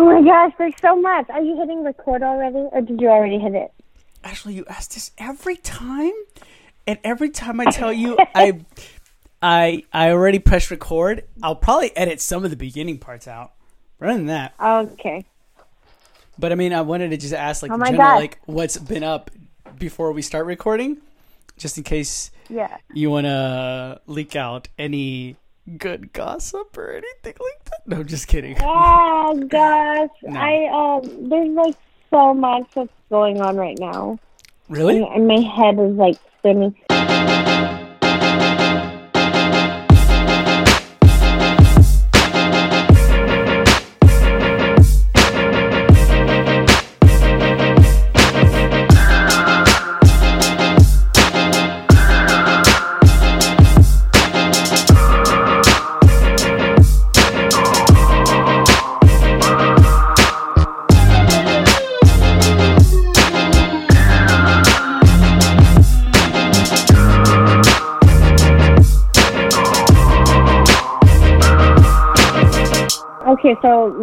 Oh my gosh, there's so much. Are you hitting record already, or did you already hit it? Ashley, you ask this every time, and every time I tell you I, I, I already pressed record. I'll probably edit some of the beginning parts out. Rather than that, Okay. but I mean, I wanted to just ask like Oh general, God. like what's been up before we start recording, just in case Yeah. you want to leak out any good gossip or anything like that. No, just kidding. Oh gosh, No. I um, there's like so much that's going on right now, Really? and, and my head is like spinning.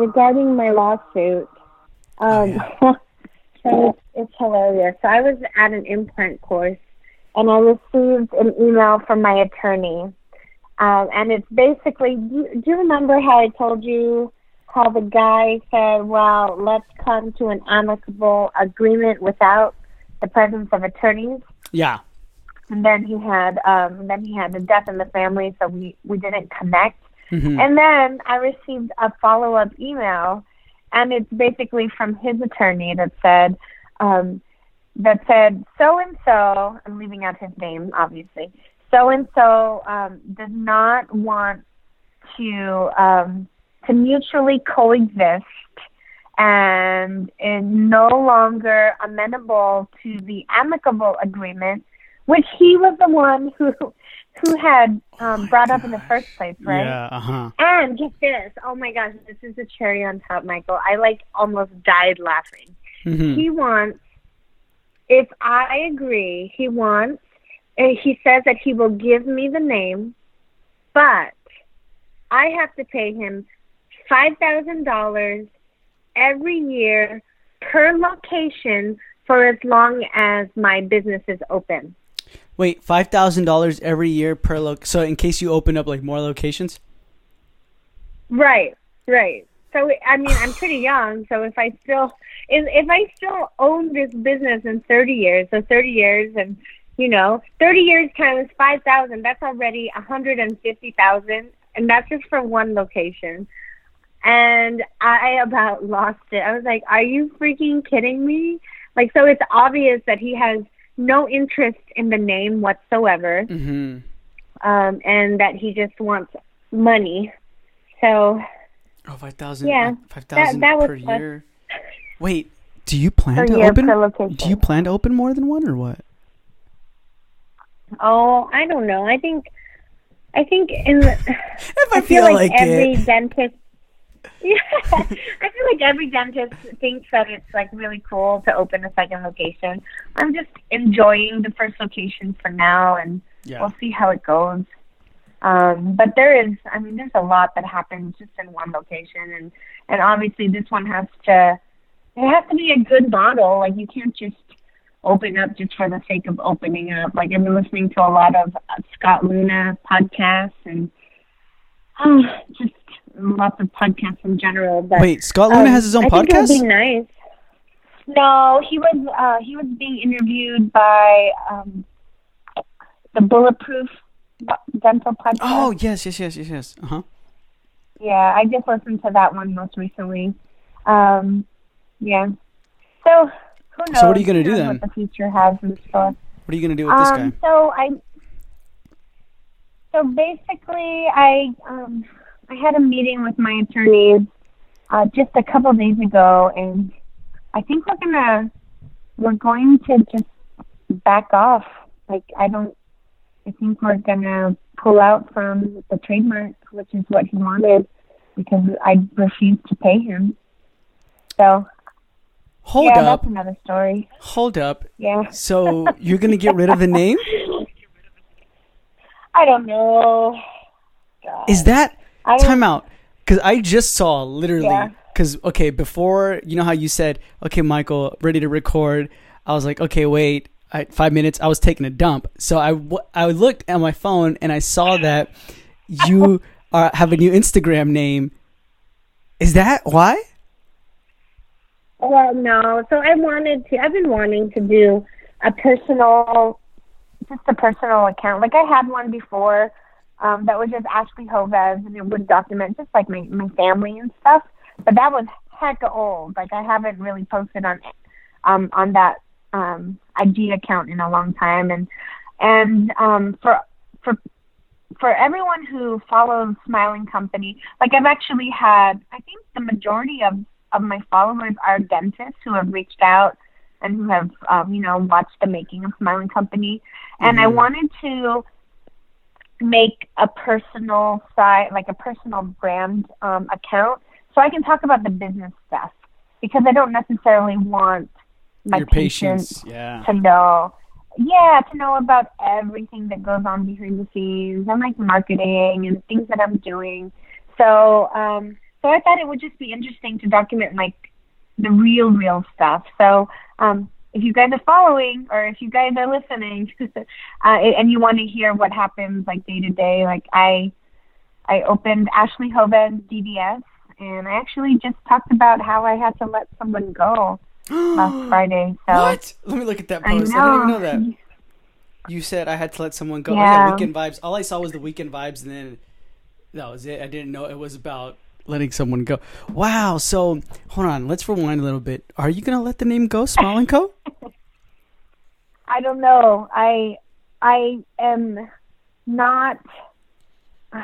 Regarding my lawsuit, um, so it's, it's hilarious. So I was at an implant course, and I received an email from my attorney, um, and it's basically. Do you, do you remember how I told you how the guy said, "Well, let's come to an amicable agreement without the presence of attorneys"? Yeah. and then he had um then he had a death in the family so we we didn't connect Mhm. and then i received a follow-up email and it's basically from his attorney that said um that said so and so i'm leaving out his name obviously so and so does not want to um to mutually coexist and is no longer amenable to the amicable agreement, which he was the one who who had um, brought up in the first place, right? Yeah. Uh huh. And get this, oh my gosh, this is the cherry on top, Michael. I like almost died laughing. hmm He wants, if I agree, he wants, uh, he says that he will give me the name, but I have to pay him $5,000 every year per location for as long as my business is open. Wait, five thousand dollars every year per lo. So in case you open up like more locations. Right, right. So I mean, I'm pretty young. So if I still, if if I still own this business in 30 years, so 30 years, and you know, 30 years times 5,000, that's already a 150,000, and that's just for one location. And I about lost it. I was like, "Are you freaking kidding me?" Like, so it's obvious that he has no interest in the name whatsoever, Mm-hmm. um, and that he just wants money. So Oh, five thousand. Yeah, Five thousand per year. Wait, do you plan to open? Do you plan to open more than one or what? Oh, I don't know. I think, I think in the, If I feel like, every it. dentist. Yeah, I feel like every dentist thinks that it's like really cool to open a second location. I'm just enjoying the first location for now, and Yeah. we'll see how it goes. Um, but there is, I mean, there's a lot that happens just in one location, and and obviously this one has to, it has to be a good model. Like you can't just open up just for the sake of opening up. Like I've been listening to a lot of uh, Scott Leune podcasts and um, just lots of podcasts in general. But Wait, Scott Leune um, has his own I think it would podcast. be nice. No, he was uh, he was being interviewed by um, the Bulletproof Dental podcast. Oh yes, yes, yes, yes, yes. Uh huh. Yeah, I just listened to that one most recently. Um, yeah. So who knows? So what are you gonna do then? What the future has in store. What are you gonna do with this guy? Um, so I, so basically, I um, I had a meeting with my attorneys uh, just a couple days ago, and I think we're gonna we're going to just back off. Like I don't, I think we're gonna pull out from the trademark, which is what he wanted, because I refused to pay him. So Hold yeah, up, that's another story. hold up. Yeah. So you're gonna get rid of the name? I don't know. God. Is that I don't- time out? Because I just saw literally Yeah. Cause okay, before you know how you said, okay, Michael, ready to record. I was like, okay, wait, I, five minutes. I was taking a dump, so I w- I looked at my phone and I saw that you are, have a new Instagram name. Is that why? Well, no. So I wanted to. I've been wanting to do a personal, just a personal account. Like I had one before, um, that was just Ashley Hovez, and it would document just like my my family and stuff. But that was heck old. Like I haven't really posted on, um, on that um IG account in a long time, and and um for for for everyone who follows Smiling Company, like I've actually had, I think the majority of of my followers are dentists who have reached out and who have, um, you know, watched the making of Smiling Company. And I Mhm. wanted to make a personal site, like a personal brand um, account, so I can talk about the business stuff because I don't necessarily want my Your patients yeah. to know yeah to know about everything that goes on behind the scenes and like marketing and things that i'm doing so um so i thought it would just be interesting to document like the real real stuff so um if you guys are following or if you guys are listening uh, and you want to hear what happens like day to day like i i opened ashley hoven's dds and i actually just talked about how i had to let someone go last friday so What? Let me look at that post. I, didn't even know that. You said I had to let someone go. Oh, yeah, Yeah. weekend vibes. All I saw was the weekend vibes, and then that was it. I didn't know it was about letting someone go. Wow. So hold on. Let's rewind a little bit. Are you gonna let the name go, Smile and Co? I don't know. I I am not.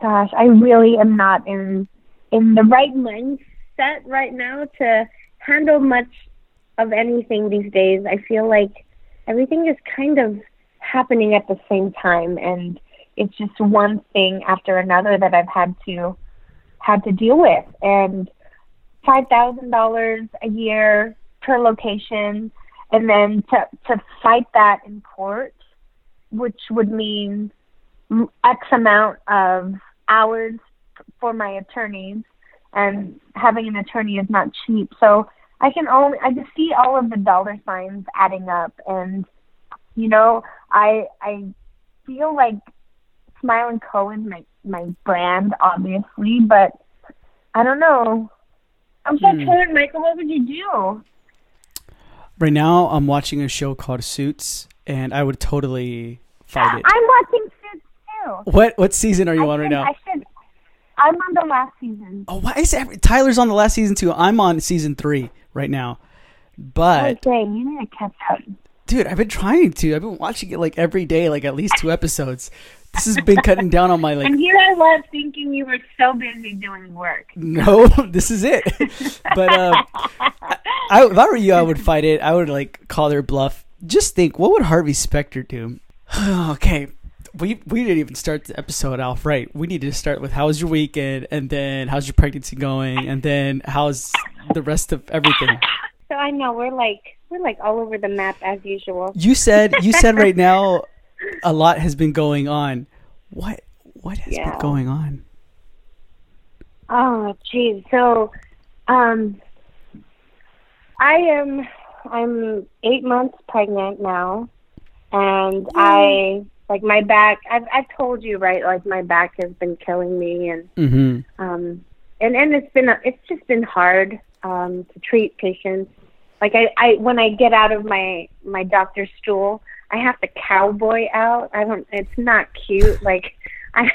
Gosh, I really am not in in the right mindset right now to handle much of anything these days. I feel like everything is kind of happening at the same time, and it's just one thing after another that I've had to had to deal with. And five thousand dollars a year per location and then to to fight that in court, which would mean X amount of hours for my attorneys, and having an attorney is not cheap. So I can only I just see all of the dollar signs adding up, and you know I I feel like Smile and Co is my my brand, obviously, but I don't know. I'm so Hmm. torn, Michael. What would you do? Right now, I'm watching a show called Suits, and I would totally fight it. I'm watching Suits too. What what season are you I on right now? I should. I'm on the last season. Oh, why is every, Tyler's on the last season too? I'm on season three right now. But okay, you need to catch up. dude, I've been trying to. I've been watching it like every day, like at least two episodes. This has been cutting down on my like. And here I was thinking you were so busy doing work. No, this is it. but uh, I, I, if I were you, I would fight it. I would like call their bluff. Just think, what would Harvey Specter do? okay, we we didn't even start the episode off right. We need to start with how's your weekend, and then how's your pregnancy going, and then how's the rest of everything. So I know we're like we're like all over the map as usual. You said you said right now a lot has been going on. What what has Yeah. been going on? Oh, geez. So, um, I am I'm eight months pregnant now, and I like my back. I've I've told you right, like my back has been killing me, and Mm-hmm. um, and and it's been it's just been hard um, to treat patients. Like I, I when I get out of my my doctor's stool, I have to cowboy out. I don't. It's not cute. Like I,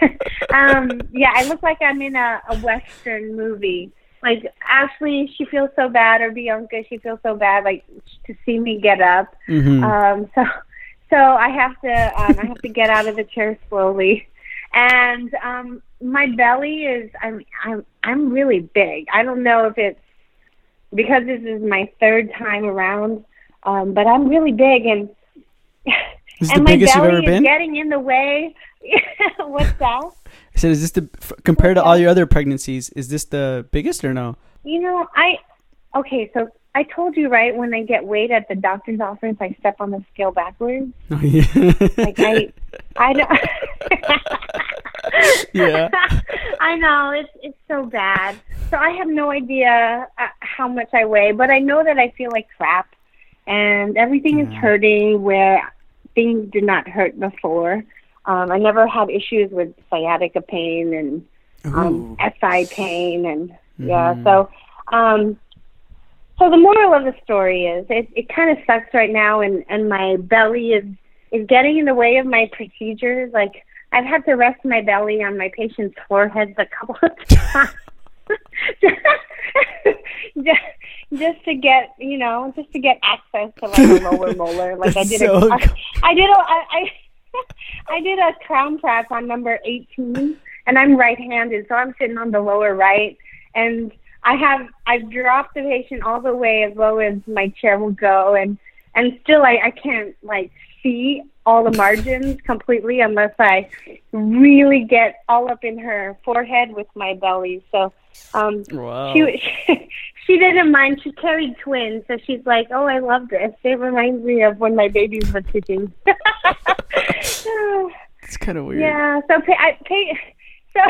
um, yeah, I look like I'm in a, a western movie. Like Ashley, she feels so bad, or Bianca, she feels so bad, like to see me get up. Mm-hmm. Um, so, so I have to, um, I have to get out of the chair slowly, and um, my belly is, I'm, I'm, I'm really big. I don't know if it's because this is my third time around, um, but I'm really big, and This is and the my biggest you've belly ever is been. getting in the way. What's that? I said, is this the f- compared to all your other pregnancies? Is this the biggest or no? You know, I okay. So I told you right when I get weighed at the doctor's office, I step on the scale backwards. Oh, yeah. Like I, I don't. Yeah. I know it's it's so bad. So I have no idea uh, how much I weigh, but I know that I feel like crap, and everything is hurting where things did not hurt before. Um, I never had issues with sciatica pain and um, Ooh. SI pain, and yeah. Mhm. So, um, so the moral of the story is it, it kind of sucks right now, and and my belly is is getting in the way of my procedures. Like I've had to rest my belly on my patients' foreheads a couple of times. just, just to get you know just to get access to like a lower molar like i did so a, I, cool. I did a I, I I did a crown prep on number 18 and I'm right-handed so I'm sitting on the lower right and I have I've dropped the patient all the way as low as my chair will go and and still I, I can't like see all the margins completely unless I really get all up in her forehead with my belly. So um Wow. she, she she didn't mind. She carried twins, so she's like, "Oh, I love this. It reminds me of when my babies were kicking." It's kind of weird. yeah. So pay, I pay. So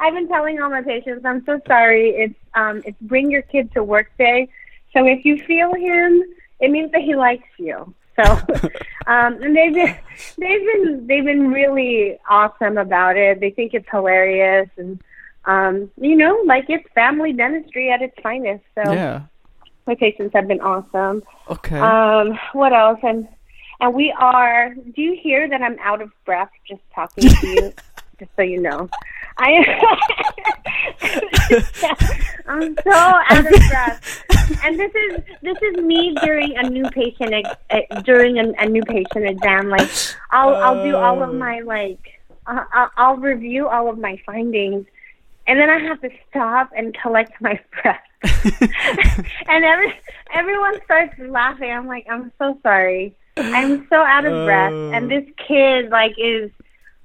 I've been telling all my patients, I'm so sorry. It's um it's bring your kid to work day. So if you feel him, it means that he likes you. So um and they've been they've been they've been really awesome about it. They think it's hilarious and um you know, like it's family dentistry at its finest. So Yeah. my patients have been awesome. Okay. Um, what else? And and we are. Do you hear that I'm out of breath just talking to you? just so you know, I I'm so out of breath. And this is this is me during a new patient ex- eh, during a, a new patient exam. Like I'll I'll do all of Oh. my like uh, I'll, I'll review all of my findings, and then I have to stop and collect my breath and every everyone starts laughing. I'm like, I'm so sorry. I'm so out of breath. Oh. And this kid like is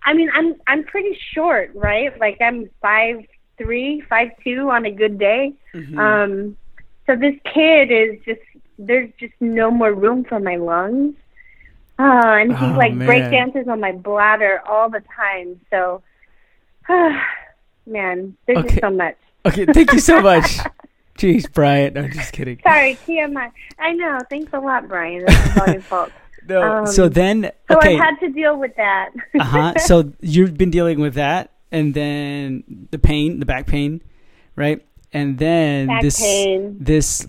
I mean, I'm I'm pretty short, right? Like I'm five three, five two on a good day. Mhm. Um so this kid is just there's just no more room for my lungs. Uh, and he Oh, like man. break dances on my bladder all the time. So uh, man, there's Okay. just so much. okay. Thank you so much. Jeez, Brian. I'm just kidding. Sorry, TMI. I know. Thanks a lot, Brian. This is all your fault. No. Um, so then, okay. So. I've had to deal with that. uh huh. So you've been dealing with that, and then the pain, the back pain, right? And then Back this pain. this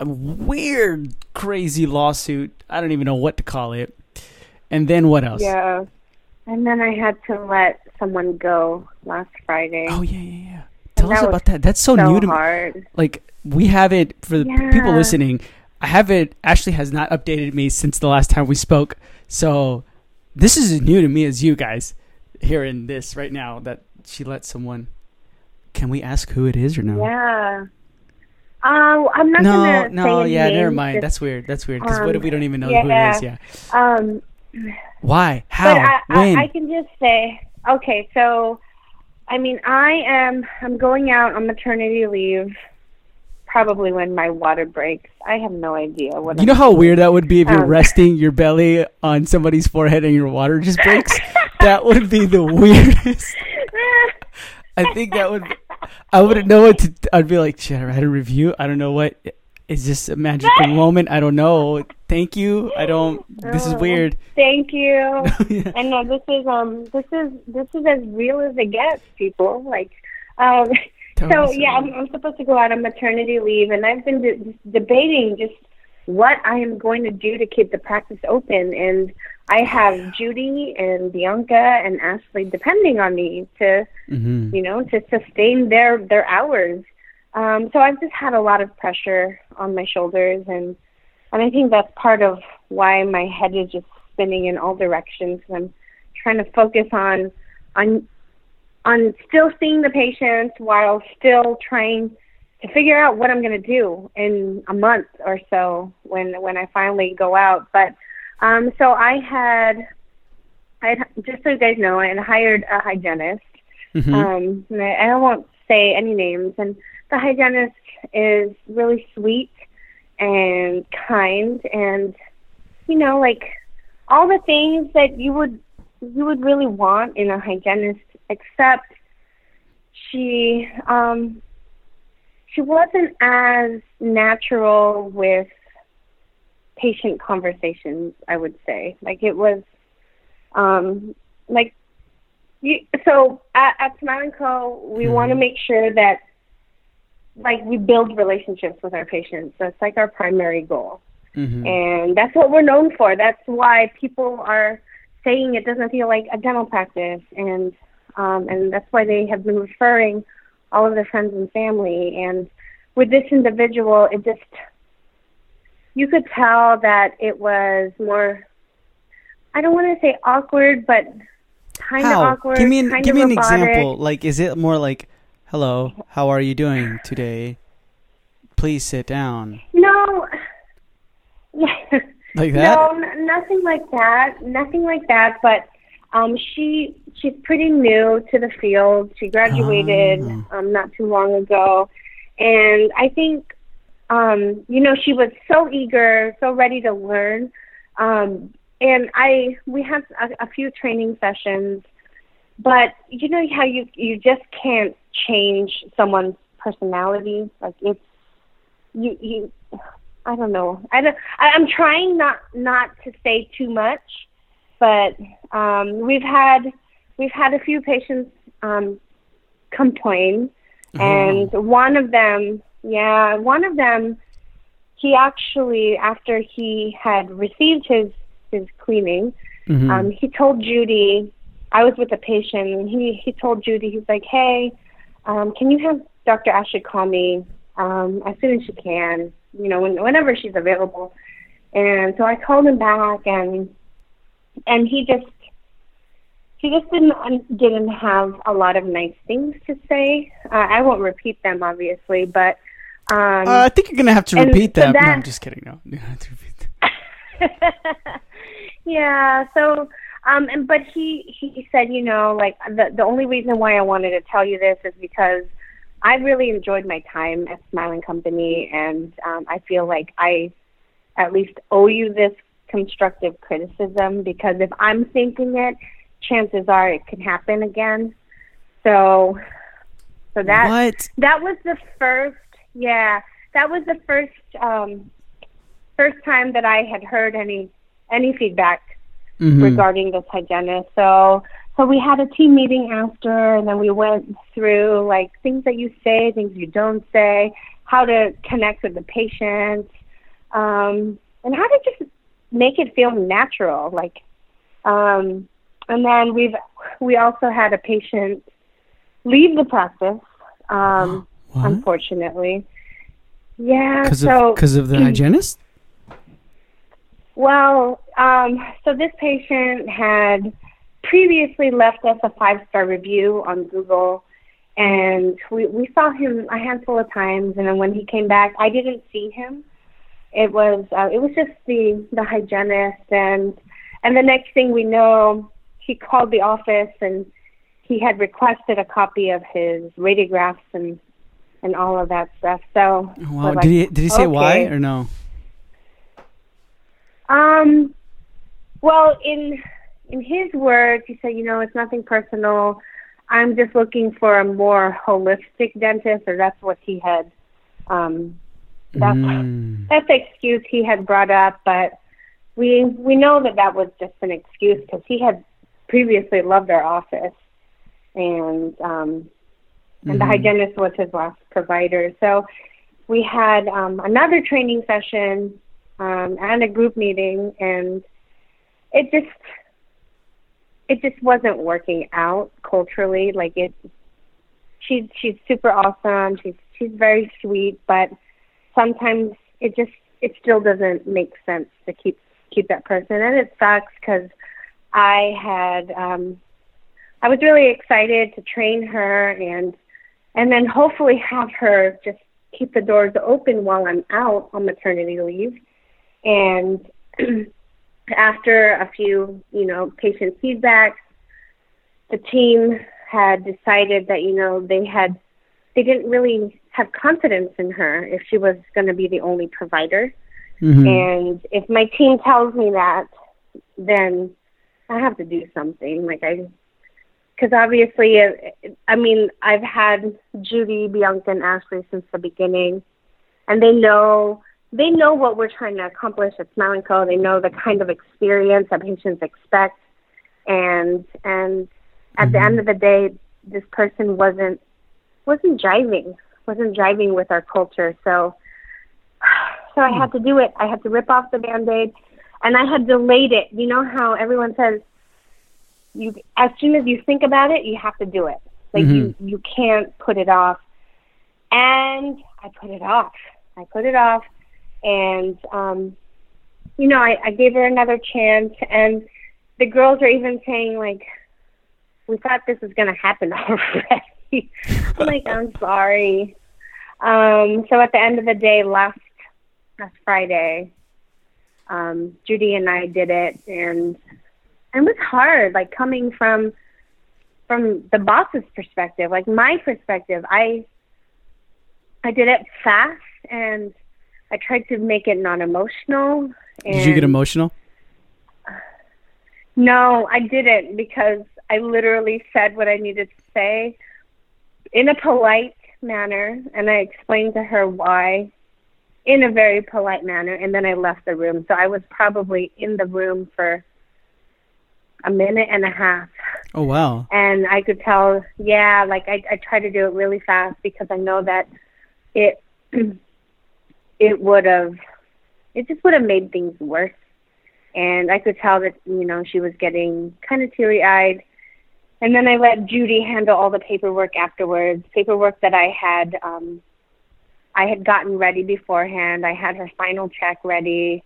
weird, crazy lawsuit. I don't even know what to call it. And then what else? yeah. And then I had to let someone go last Friday. Oh yeah, yeah, yeah. Tell that us was about that. That's so, so new to me. hard. Like we have it for the p- people listening. I haven't. Ashley has not updated me since the last time we spoke. So this is as new to me as you guys hearing this right now that she let someone. Can we ask who it is or no? Yeah. Uh, I'm not no, gonna no, any yeah, never mind. just, That's weird. That's weird. Because what if um, we don't even know yeah. who it is? Yeah. um, Why? How? I, when? I, I can just say, okay, so, I mean, I am, I'm going out on maternity leave probably when my water breaks. I have no idea what you I'm know how weird that would be if you're Um, resting your belly on somebody's forehead and your water just breaks? that would be the weirdest. I think that would. I wouldn't know what to. I'd be like, shit. I had a review. I don't know what. Is this a magical moment? I don't know. Thank you. I don't. This is Oh, weird. Thank you. Yeah. And no, this is um, this is this is as real as it gets, people. Like, um, Tell so yeah, I'm, I'm supposed to go out on maternity leave, and I've been de- debating just what I am going to do to keep the practice open. And I have Judy and Bianca and Ashley depending on me to, Mhm. you know, to sustain their their hours. Um, so I've just had a lot of pressure on my shoulders, and and I think that's part of why my head is just spinning in all directions. I'm trying to focus on on on still seeing the patients while still trying to figure out what I'm going to do in a month or so when when I finally go out. But um, so I had, I just so you guys know, I had hired a hygienist. Mhm. Um, and I, I won't say any names. And the hygienist is really sweet and kind, and you know, like all the things that you would you would really want in a hygienist, except she um, she wasn't as natural with patient conversations. I would say, like it was, um, like you. So at, at Smile and Co, we Mhm. want to make sure that like we build relationships with our patients. That's like our primary goal hmm and that's what we're known for. That's why people are saying it doesn't feel like a dental practice, and um, and that's why they have been referring all of their friends and family. And with this individual, it just you could tell that it was more. I don't want to say awkward, but kind of awkward. give me an, give me an example. Like, is it more like, "Hello, how are you doing today? Please sit down." No. Like that? No, n- nothing like that. Nothing like that. But um, she she's pretty new to the field. She graduated Oh. um, not too long ago, and I think um, you know she was so eager, so ready to learn. Um, and I we had a, a few training sessions, but you know how you you just can't change someone's personality. Like it's you you I don't know. I don't. I, I'm trying not not to say too much, but um, we've had we've had a few patients um, complain, and one of them, yeah, one of them, he actually after he had received his his cleaning, Mhm. um, he told Judy, I was with a patient, and he, he told Judy, he's like, hey, um, can you have Dr. Ashley call me um, as soon as she can, you know, when, whenever she's available. And so I called him back, and and he just he just didn't didn't have a lot of nice things to say. Uh, I won't repeat them, obviously, but um, Uh, I think you're gonna have to repeat so that. No, I'm just kidding. No, you have to repeat that. yeah. So, um, and but he he said, you know, like the the only reason why I wanted to tell you this is because I really enjoyed my time at Smiling Company, and um, I feel like I at least owe you this constructive criticism because if I'm thinking it, chances are it can happen again. So, so that what? that was the first yeah that was the first um first time that i had heard any any feedback Mhm. regarding this hygienist so so we had a team meeting after and then we went through like things that you say things you don't say how to connect with the patient um and how to just make it feel natural like um and then we've we also had a patient leave the practice um What? unfortunately. Yeah. Because so of because of the hygienist? well, um, so this patient had previously left us a five star review on Google, and we we saw him a handful of times, and then when he came back, I didn't see him. It was uh, it was just the the hygienist, and and the next thing we know, he called the office and he had requested a copy of his radiographs and and all of that stuff. So Wow. like, did he did he say why or no? Um, well, in in his words, he said, you know, it's nothing personal. I'm just looking for a more holistic dentist, or that's what he had. Um, that's Mm. that's the excuse he had brought up, but we we know that that was just an excuse because he had previously loved our office, and um, and the Mhm. hygienist was his last provider. So we had um, another training session um, and a group meeting, and it just it just wasn't working out culturally. Like it, she's she's super awesome. She's she's very sweet, but sometimes it just it still doesn't make sense to keep keep that person, and it sucks because I had um, I was really excited to train her and and then hopefully have her just keep the doors open while I'm out on maternity leave. And after a few, you know, patient feedbacks, the team had decided that, you know, they had they didn't really have confidence in her if she was going to be the only provider. Mhm. And if my team tells me that, then I have to do something. Like I, because obviously, I mean, I've had Judy, Bianca, and Ashley since the beginning, and they know they know what we're trying to accomplish at Smile Co. They know the kind of experience that patients expect, and and at mm-hmm. the end of the day, this person wasn't wasn't driving wasn't driving with our culture. So so I had to do it. I had to rip off the band-aid and I had delayed it. You know how everyone says you as soon as you think about it, you have to do it. Like mm-hmm. you you can't put it off. And I put it off. I put it off and um you know, I, I gave her another chance and the girls are even saying like we thought this was gonna happen already. I'm like, I'm sorry. Um, so at the end of the day, last last Friday, um, Judy and I did it, and it was hard. Like coming from from the boss's perspective, like my perspective, I I did it fast, and I tried to make it non emotional. Did you get emotional? No, I didn't because I literally said what I needed to say in a polite manner, and I explained to her why in a very polite manner, and then I left the room. So I was probably in the room for a minute and a half. Oh wow! And I could tell, yeah, like I I try to do it really fast because I know that it it would have it just would have made things worse. And I could tell that you know she was getting kind of teary eyed and then I let Judy handle all the paperwork afterwards. Paperwork that I had um, I had gotten ready beforehand. I had her final check ready,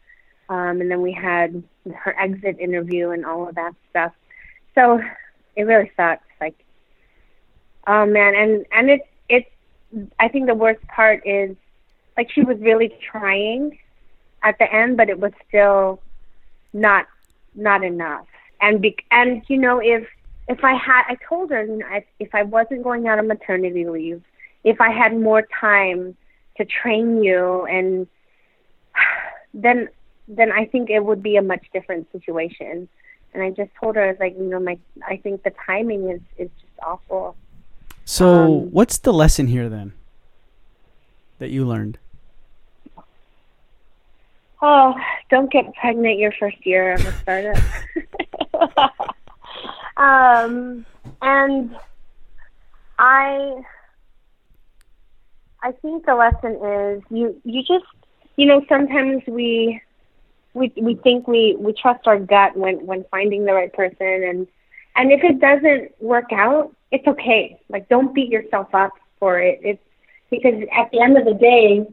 um, and then we had her exit interview and all of that stuff. So it really sucks. Like, oh man, and and it it's. I think the worst part is like she was really trying at the end, but it was still not not enough. And be, and you know if if I had, I told her, you know, if if I wasn't going out on maternity leave, if I had more time to train you, and then then I think it would be a much different situation. And I just told her, I was like, you know, my, I think the timing is is just awful. So, um, what's the lesson here then that you learned? Oh, don't get pregnant your first year of a startup. Um, and I, I think the lesson is you, you just, you know, sometimes we, we, we think we, we trust our gut when, when finding the right person and, and if it doesn't work out, it's okay. Like, don't beat yourself up for it. It's because at the end of the day,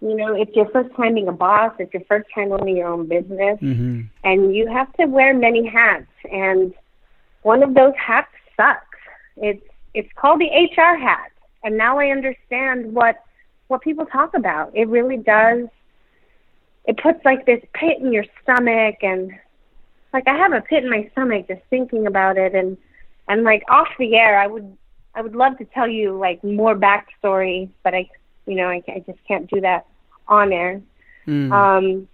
you know, it's your first time being a boss. It's your first time owning your own business, mm-hmm. and you have to wear many hats. And one of those hats sucks. It's it's called the HR hat, and now I understand what what people talk about. It really does. It puts like this pit in your stomach, and like I have a pit in my stomach just thinking about it, and and like off the air, I would I would love to tell you like more backstory, but I you know I, I just can't do that on air. Mm. Um,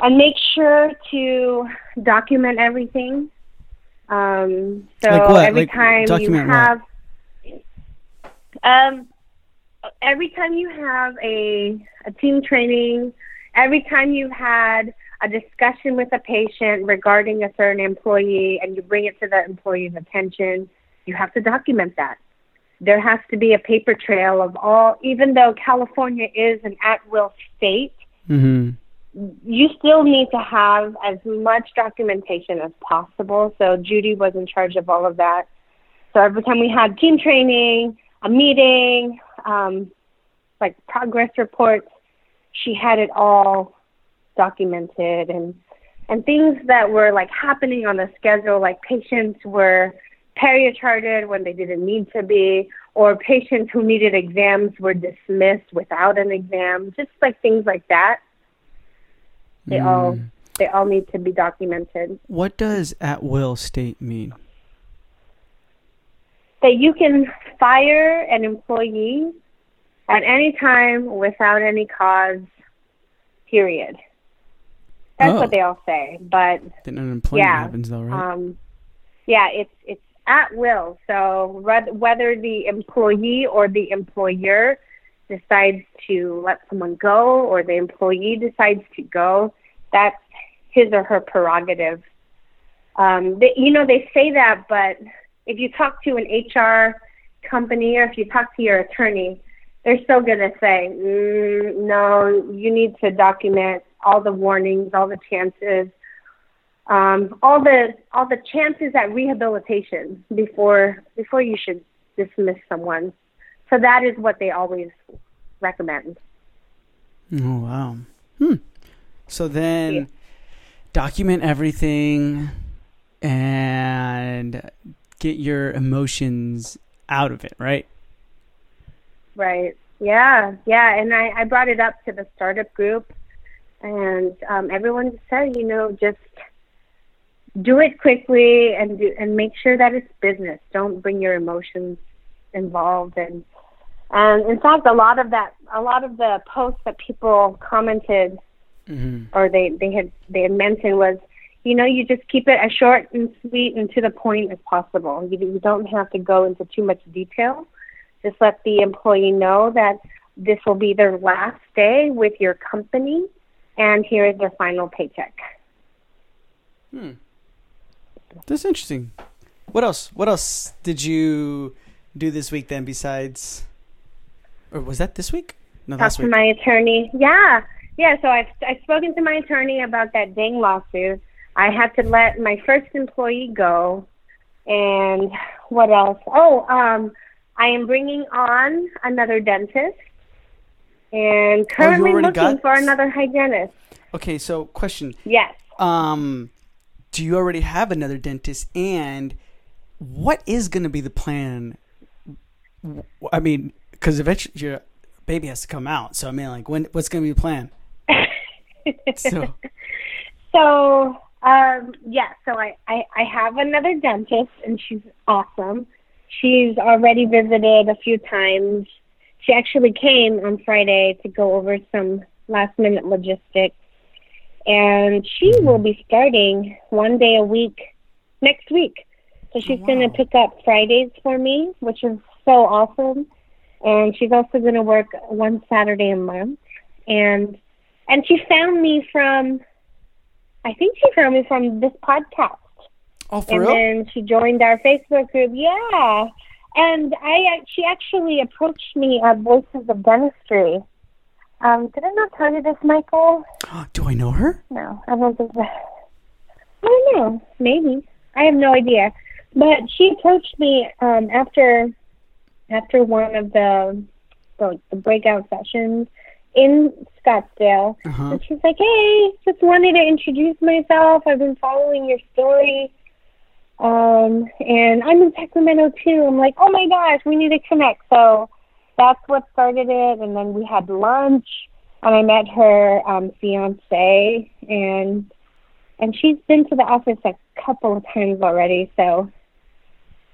and make sure to document everything um, so like every like, time you have, um, every time you have a a team training, every time you've had a discussion with a patient regarding a certain employee, and you bring it to the employee's attention, you have to document that. There has to be a paper trail of all, even though California is an at will state. Mm-hmm you still need to have as much documentation as possible. So Judy was in charge of all of that. So every time we had team training, a meeting, um, like progress reports, she had it all documented and and things that were like happening on the schedule, like patients were peri-charted when they didn't need to be, or patients who needed exams were dismissed without an exam, just like things like that they mm. all they all need to be documented. What does at will state mean? That you can fire an employee at any time without any cause. Period. That's Oh. what they all say. But Then unemployment Yeah, happens though, right? um, yeah, it's it's at will. So whether the employee or the employer decides to let someone go, or the employee decides to go, that's his or her prerogative. Um, they, you know, they say that, but if you talk to an HR company or if you talk to your attorney, they're still going to say, mm, no, you need to document all the warnings, all the chances, um, all the all the chances at rehabilitation before before you should dismiss someone. So that is what they always recommend. Oh wow. Hmm. So then Yeah. document everything and get your emotions out of it, right? Right. Yeah. Yeah. And I, I brought it up to the startup group, and um, everyone said, you know, just do it quickly and do, and make sure that it's business. Don't bring your emotions involved. And and in fact, a lot of that, a lot of the posts that people commented Mm-hmm. or they they had they had mentioned was, you know, you just keep it as short and sweet and to the point as possible. You you don't have to go into too much detail. Just let the employee know that this will be their last day with your company, and here is their final paycheck. Hmm. That's interesting. What else? What else did you do this week then besides or was that this week? No, Talk to my attorney. Yeah, yeah. So I've I've spoken to my attorney about that dang lawsuit. I had to let my first employee go, and what else? Oh, um, I am bringing on another dentist, and currently already looking got- for another hygienist. Okay, so question. Yes. Um do you already have another dentist and what is going to be the plan? i mean, cuz eventually your baby has to come out. So I mean like when what's going to be the plan? So So, um, yeah, so I, I, I have another dentist, and she's awesome. She's already visited a few times. She actually came on Friday to go over some last minute logistics. And she mm-hmm. will be starting one day a week next week. So she's going to pick up Fridays for me, which is so awesome. And she's also going to work one Saturday a month. And and she found me from I think she found me from this podcast. Oh, for and real? then she joined our Facebook group. Yeah. And I she actually approached me at Voices of Dentistry. Um, did I not tell you this, Michael? Do I know her? No, I don't think that. I don't know. Maybe I have no idea. But she approached me um, after after one of the the, the breakout sessions in Scottsdale, Uh-huh. and she's like, "Hey, just wanted to introduce myself. I've been following your story, um, and I'm in Sacramento too." I'm like, "Oh my gosh, we need to connect." So that's what started it, and then we had lunch, and I met her um, fiance, and and she's been to the office a couple of times already. So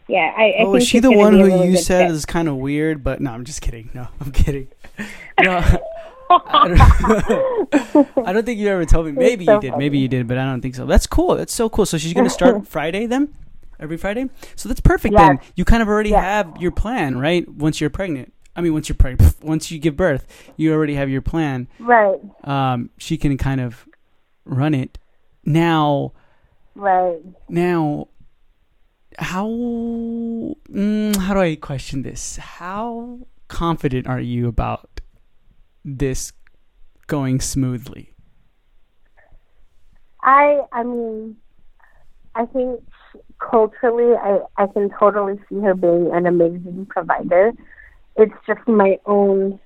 yeah, I, I Oh, is she the one who you said fit. is kind of weird? But no, I'm just kidding. No, I'm kidding. No, I don't, I don't think you ever told me. Maybe so you did. Maybe you did, but I don't think so. That's cool. That's so cool. So she's gonna start Friday then, every Friday. So that's perfect. Then you kind of already Yes. have your plan, right? Once you're pregnant. I mean, once you're pregnant, once you give birth, you already have your plan. right, Um, she can kind of run it. Now, right. now, how mm, how do I question this? How confident are you about this going smoothly? I I mean, I think culturally, I I can totally see her being an amazing provider. It's just my own.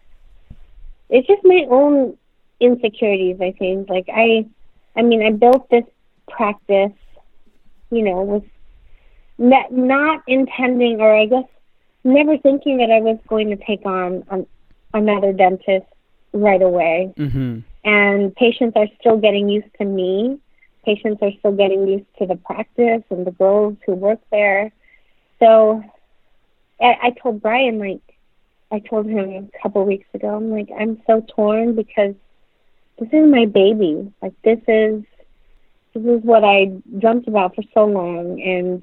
It's just my own insecurities. I think. Like I, I mean, I built this practice, you know, with not not intending, or I guess never thinking that I was going to take on an, another dentist right away Mm-hmm. and patients are still getting used to me. Patients are still getting used to the practice and the girls who work there. So I, I told Brian, like, I told him a couple weeks ago, I'm like, I'm so torn because this is my baby. Like this is this is what I dreamt about for so long, and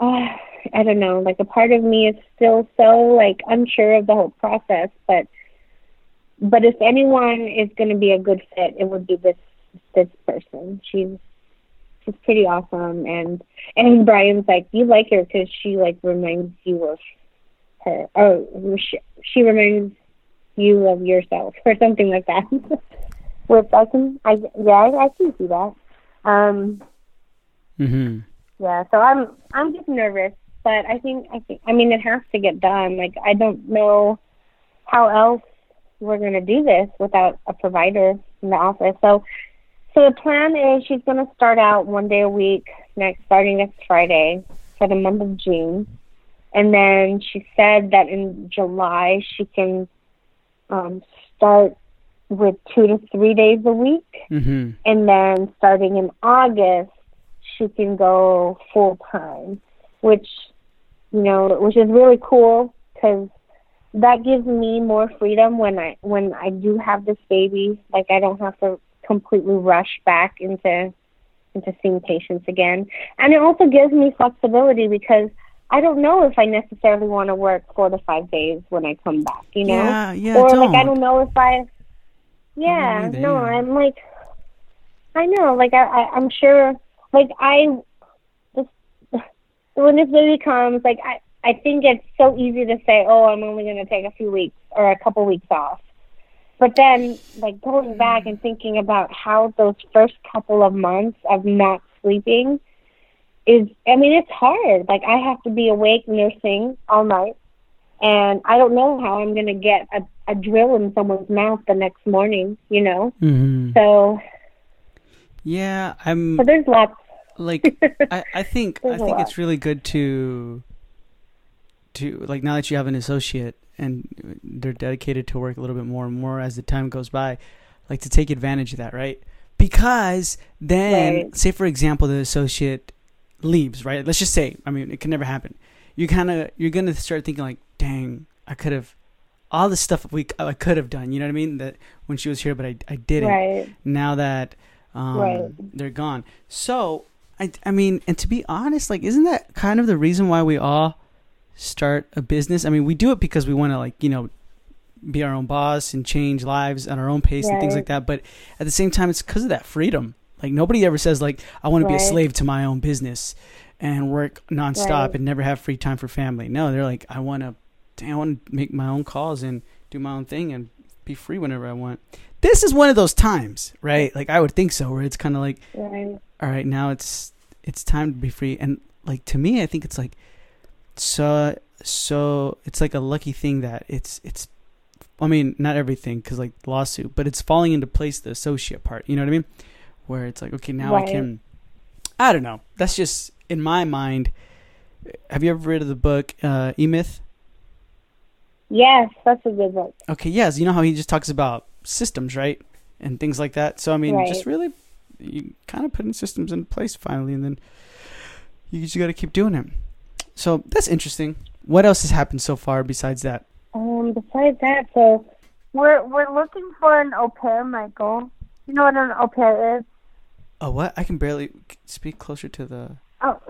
uh, I don't know. Like a part of me is still so like unsure of the whole process, but but if anyone is going to be a good fit, it would be this this person. She's she's pretty awesome, and and Brian's like you like her because she like reminds you of her, or she, she reminds you of yourself, or something like that. Which I can, I yeah, I, I can see that. Um, Mm-hmm. yeah, so I'm I'm just nervous, but I think I think I mean it has to get done. Like I don't know how else we're gonna do this without a provider in the office. So so the plan is she's gonna start out one day a week next starting next Friday for the month of June. And then she said that in July she can um start with two to three days a week Mm-hmm. and then starting in August, she can go full time, which you know, which is really cool because that gives me more freedom when I when I do have this baby. Like I don't have to completely rush back into into seeing patients again, and it also gives me flexibility because I don't know if I necessarily want to work four to five days when I come back. You know, Yeah, yeah, or don't. like I don't know if I. Yeah, no. I'm like, I know, like I, I I'm sure, like I, this, when this baby comes, like I, I think it's so easy to say, oh, I'm only going to take a few weeks or a couple weeks off, but then like going back and thinking about how those first couple of months of not sleeping is, I mean, it's hard. Like I have to be awake nursing all night and I don't know how I'm going to get a, a drill in someone's mouth the next morning, you know? Mm-hmm. So, Yeah, I'm so there's lots. like I, I think I think it's really good to to like now that you have an associate and they're dedicated to work a little bit more and more as the time goes by, like to take advantage of that, right? Because then, Right. say for example, the associate leaves, right? Let's just say, I mean, it can never happen. You kind of you're gonna start thinking like, dang, I could have all the stuff we I could have done. You know what I mean? That when she was here, but I I didn't Right. now that um, Right. they're gone. So I, I mean, and to be honest, like, isn't that kind of the reason why we all start a business? I mean, we do it because we want to, like, you know, be our own boss and change lives at our own pace and things like that. But at the same time, it's because of that freedom. Like, nobody ever says, like, I want to be a slave to my own business and work nonstop Right. and never have free time for family. No, they're like, I want to, I want to make my own calls and do my own thing and be free whenever I want. This is one of those times, right? Like I would think so, where it's kind of like, Right. all right, now it's it's time to be free. And like to me, I think it's like so so it's like a lucky thing that it's it's. I mean, not everything because like lawsuit, but it's falling into place the associate part. You know what I mean? Where it's like, okay, now I can. I don't know. That's just in my mind. Have you ever read of the book uh, E Myth? Yes, that's a good book. Okay, yes. You know how he just talks about systems, right, and things like that. So I mean, Right. just really, you kind of putting systems in place finally, and then you just got to keep doing it. So that's interesting. What else has happened so far besides that? Um, besides that, so we're we're looking for an au pair, Michael. You know what an au pair is? Oh, what? I can barely speak closer to the. Oh,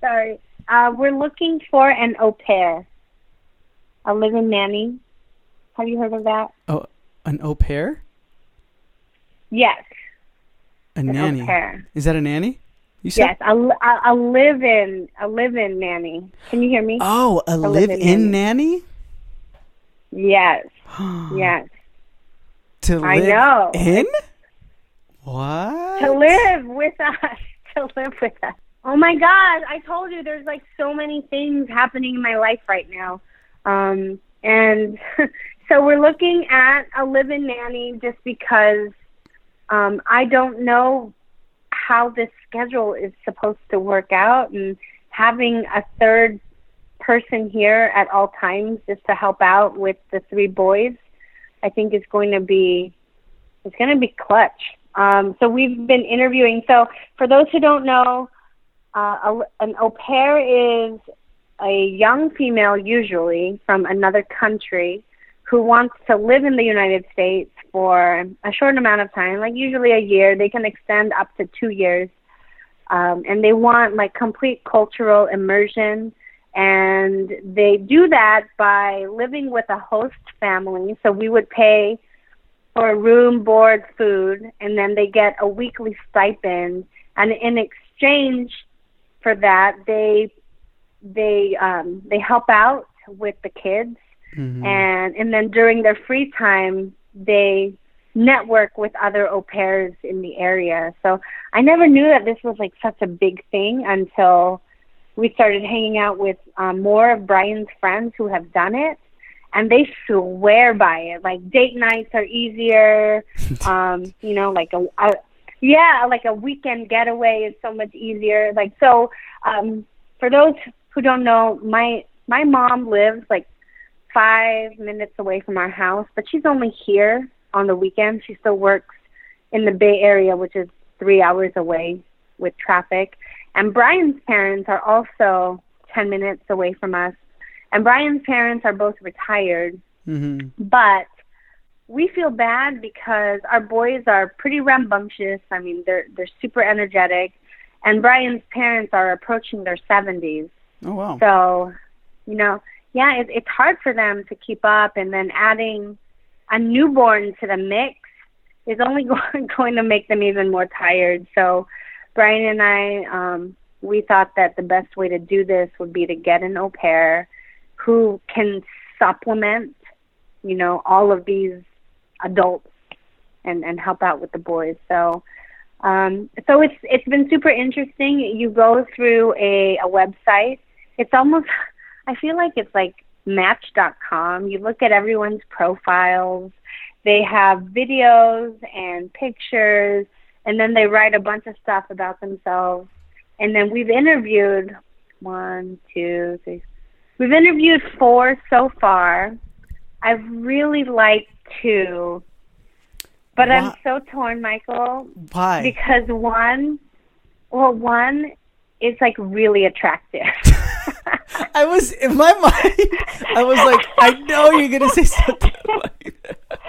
sorry. Uh, we're looking for an au pair, a living nanny. Have you heard of that? Oh, an au pair, Yes, a an nanny. au pair. Is that a nanny? You said. Yes, a, a, a live-in, a live-in nanny. Can you hear me? Oh, a, live-in live-in nanny. yes, yes. to I know. in. What? to live with us. To live with us. Oh my god i told you there's like so many things happening in my life right now. Um and so we're looking at a live-in nanny just because um i don't know how this schedule is supposed to work out and having a third person here at all times just to help out with the three boys i think is going to be it's going to be clutch um, so we've been interviewing. So for those who don't know, uh, a, an au pair is a young female, usually from another country, who wants to live in the United States for a short amount of time, like usually a year. They can extend up to two years. Um, and they want like complete cultural immersion. And they do that by living with a host family. So we would pay for room, board, food, and then they get a weekly stipend. And in exchange for that, they they um, they help out with the kids, Mhm. and and then during their free time, they network with other au pairs in the area. So I never knew that this was like such a big thing until we started hanging out with um, more of Brian's friends who have done it, and they swear by it. Like date nights are easier. um, you know, like a, a yeah, like a weekend getaway is so much easier. Like so, um, for those who don't know, my my mom lives like five minutes away from our house, but she's only here on the weekend. She still works in the Bay Area, which is three hours away with traffic. And Brian's parents are also 10 minutes away from us. And Brian's parents are both retired, Mhm. but we feel bad because our boys are pretty rambunctious. I mean, they're they're super energetic, and Brian's parents are approaching their 70s. Oh wow. So, you know, yeah, it, it's hard for them to keep up, and then adding a newborn to the mix is only going, going to make them even more tired. So, Brian and I, um, we thought that the best way to do this would be to get an au pair who can supplement, you know, all of these adults and and help out with the boys. So. Um, so it's it's been super interesting. You go through a, a website. It's almost I feel like it's like match.com. You look at everyone's profiles. They have videos and pictures and then they write a bunch of stuff about themselves. And then we've interviewed one, two, three. We've interviewed four so far. I've really like two. But I'm so torn, Michael, Why? because one, well, one is like really attractive. I was in my mind. I was like, I know you're gonna say something like that.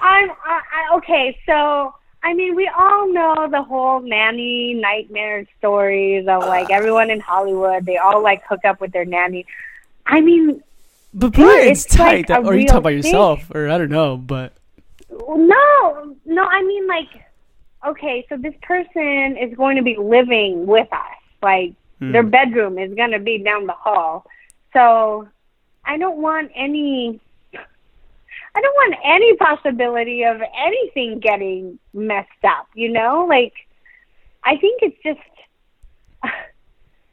I'm I, I, okay. So I mean, we all know the whole nanny nightmare stories of like everyone in Hollywood. They all like hook up with their nanny. I mean, But Brian's it's tight. a or you talk about thing. yourself, or I don't know. But no, no. I mean, like, okay. So this person is going to be living with us. Like, Hmm. their bedroom is going to be down the hall. So I don't want any. I don't want any possibility of anything getting messed up, you know? Like, I think it's just.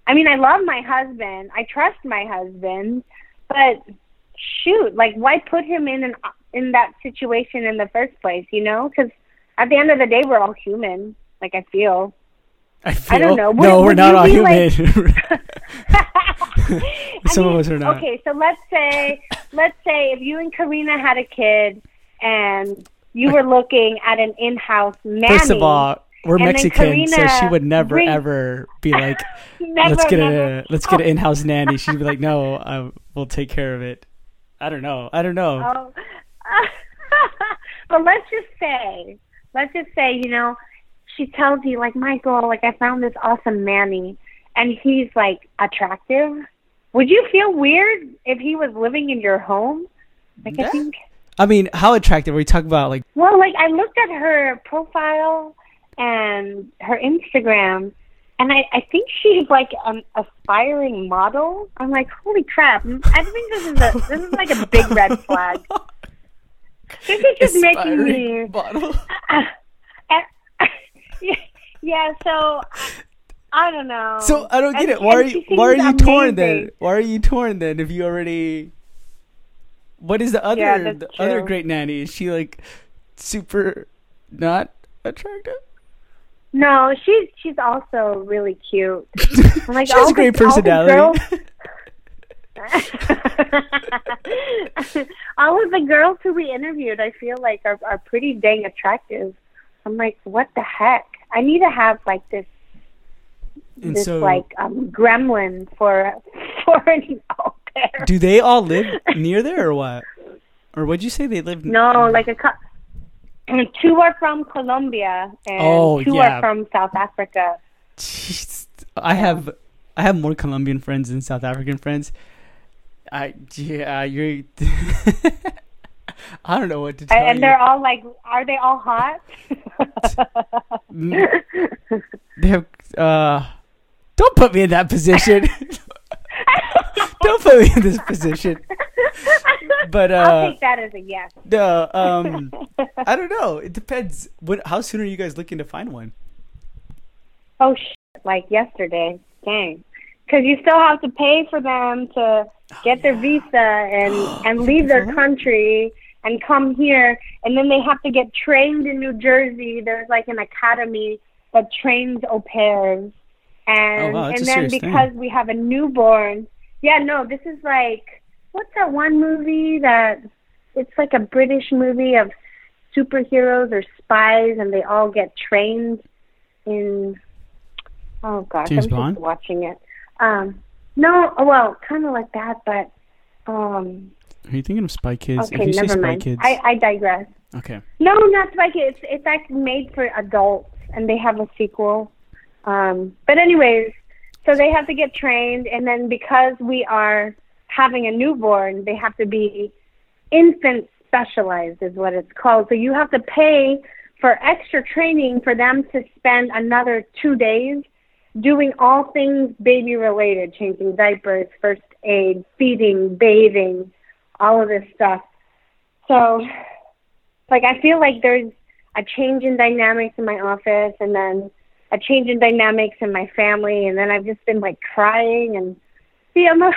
I mean, I love my husband. I trust my husband, but shoot, like, why put him in an in that situation in the first place? You know, because at the end of the day, we're all human. Like, I feel. I feel don't know. Would- no, we're not all like- human. I Some of us are not. Okay, so let's say let's say if you and Karina had a kid and you were looking at an in-house nanny. First of all, we're Mexican, so she would never ever be like, never, "Let's get never. a let's get an in-house nanny." She'd be like, "No, I, we'll take care of it." I don't know. I don't know. Oh. but let's just say, let's just say, you know, she tells you like, Michael, like I found this awesome Manny, and he's like attractive. Would you feel weird if he was living in your home? Like Yeah. I think. I mean, how attractive? Are we talking about like? Well, like I looked at her profile and her Instagram, and I, I think she's like an aspiring model. I'm like, holy crap! I think this is a this is like a big red flag. This is just making me. model? yeah, so I don't know. So I don't get And- it. Why are you why are you torn then? Why are you torn then? If you already, what is the other Yeah, the other great nanny? Is she like super not attractive? No, she's she's also really cute. like, she has a great the- all the personality. all of the girls who we interviewed, I feel like are are pretty dang attractive. I'm like, what the heck? I need to have like this and this so, like um gremlin for for an au pair. do they all live near there or what? Or would you say they live? No, like a two are from Colombia, and Oh, two yeah. are from South Africa. Jeez. I have I have more Colombian friends than South African friends. I yeah, you're. I don't know what to tell And, and they're all like, are they all hot? They have. Uh, don't put me in that position. don't put me in this position. But I'll uh, take that as a yes. no, um, I don't know. It depends. What? How soon are you guys looking to find one? Oh, shit, like yesterday. Dang. Because you still have to pay for them to get their visa and, and leave their country and come here. And then they have to get trained in New Jersey. There's like an academy that trains au pairs. And, Oh, wow, and then serious thing. because we have a newborn. Yeah, no, this is like, what's that one movie that, it's like a British movie of superheroes or spies and they all get trained in oh gosh James i'm Bond? just watching it um no well kind of like that but um Are you thinking of Spy Kids? okay if you say never Spy mind Kids, i i digress okay. no not spy kids it's, it's actually made for adults and they have a sequel um but anyways so they have to get trained and then because we are having a newborn they have to be infant specialized is what it's called. So you have to pay for extra training for them to spend another two days doing all things baby related, changing diapers, first aid, feeding, bathing, all of this stuff. So like I feel like there's a change in dynamics in my office and then a change in dynamics in my family and then I've just been like crying and see I'm a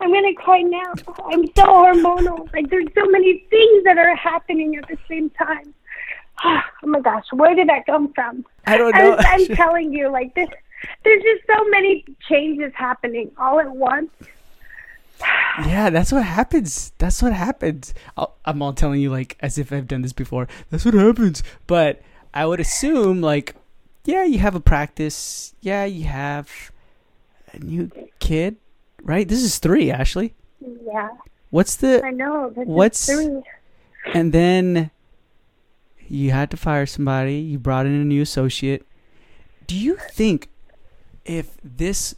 I'm gonna cry now. I'm so hormonal. Like there's so many things that are happening at the same time. Oh my gosh, where did that come from? I don't know. I'm, I'm telling you, like this, there's just so many changes happening all at once. Yeah, that's what happens. That's what happens. I'll, I'm all telling you like as if I've done this before. That's what happens. But I would assume like, yeah, you have a practice. Yeah, you have a new kid, right? This is three, Ashley. Yeah, What's the I know. This What's- is three. and then you had to fire somebody. You brought in a new associate. Do you think if this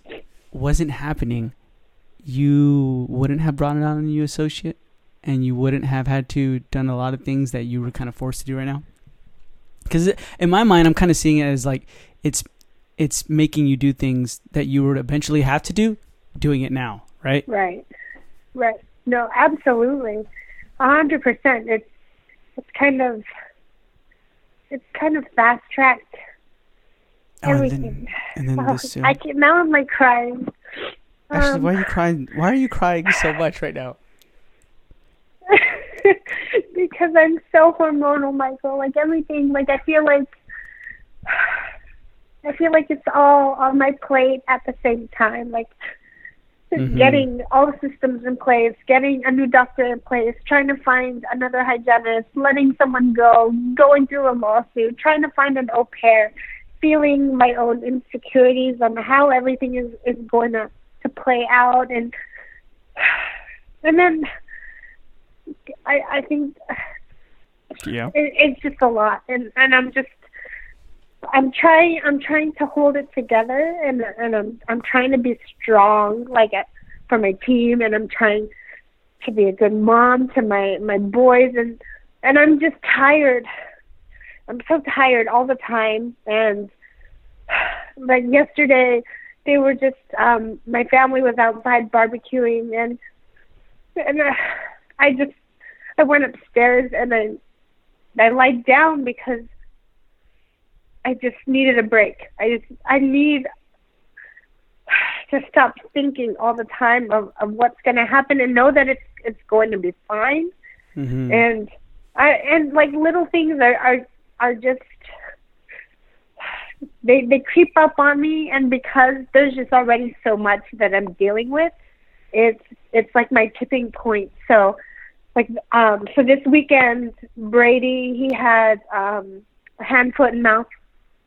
wasn't happening, you wouldn't have brought it on a new associate, and you wouldn't have had to done a lot of things that you were kind of forced to do right now? Because in my mind, I'm kind of seeing it as like it's it's making you do things that you would eventually have to do, doing it now, right? Right, right. No, absolutely, a hundred percent. It's it's kind of it's kind of fast tracked Oh, and then and then Oh, this. uh, I can, now I'm like crying. Ashley, Um, why are you crying? Why are you crying so much right now? because I'm so hormonal, Michael. Like everything, like I feel like I feel like it's all on my plate at the same time. Like just Mhm. getting all the systems in place, getting a new doctor in place, trying to find another hygienist, letting someone go, going through a lawsuit, trying to find an au pair, feeling my own insecurities on how everything is is going to to play out, and and then I I think Yeah. it, it's just a lot, and and I'm just I'm trying I'm trying to hold it together, and and I'm I'm trying to be strong, like at, for my team, and I'm trying to be a good mom to my my boys, and and I'm just tired. I'm so tired all the time, and like yesterday, they were just um my family was outside barbecuing, and and uh, I just I went upstairs and I I lied down because I just needed a break. I just I need to stop thinking all the time of, of what's going to happen and know that it's it's going to be fine. Mm-hmm. And I and like little things are are are just they they creep up on me and because there's just already so much that I'm dealing with, it's it's like my tipping point. So like um so this weekend Brady he had um hand foot and mouth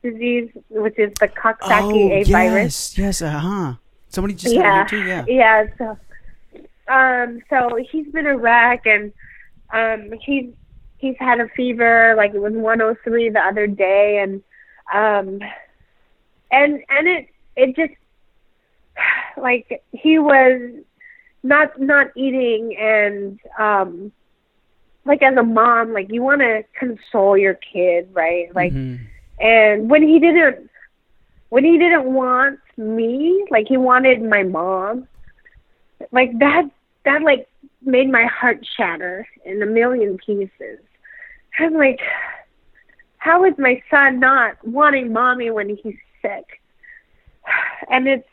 disease which is the Coxsackie A oh, virus. yes, yes, uh huh. Somebody just Yeah. it too. Yeah. Yeah, so um so he's been a wreck and um he's he's had a fever, like it was 103 the other day, and um, and and it it just like he was not not eating and um like as a mom like you want to console your kid right like Mhm. and when he didn't when he didn't want me like he wanted my mom like that that like made my heart shatter in a million pieces i'm like how is my son not wanting mommy when he's sick. And it's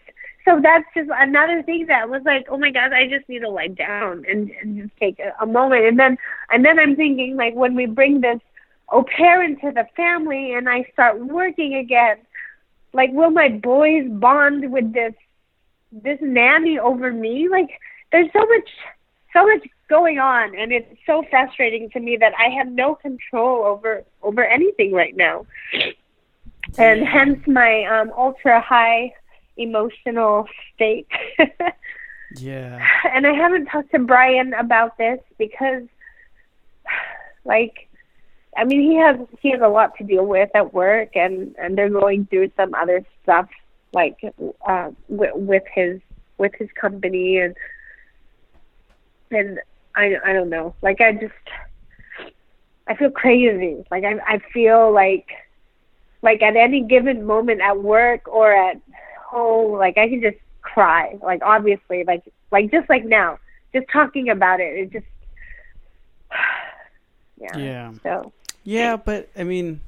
so that's just another thing that was like oh my god i just need to lie down and, and just take a, a moment. And then and then i'm thinking like when we bring this au pair into the family and i start working again like will my boys bond with this this nanny over me? Like there's so much so much going on. And it's so frustrating to me that i have no control over over anything right now and hence my um ultra high emotional state. Yeah. and i haven't talked to brian about this because like i mean he has he has a lot to deal with at work and and they're going through some other stuff like uh with, with his with his company and and i i don't know. Like i just i feel crazy. Like i i feel like like at any given moment at work or at home like i can just cry like obviously like like just like now just talking about it it just yeah Yeah. so Yeah, but I mean,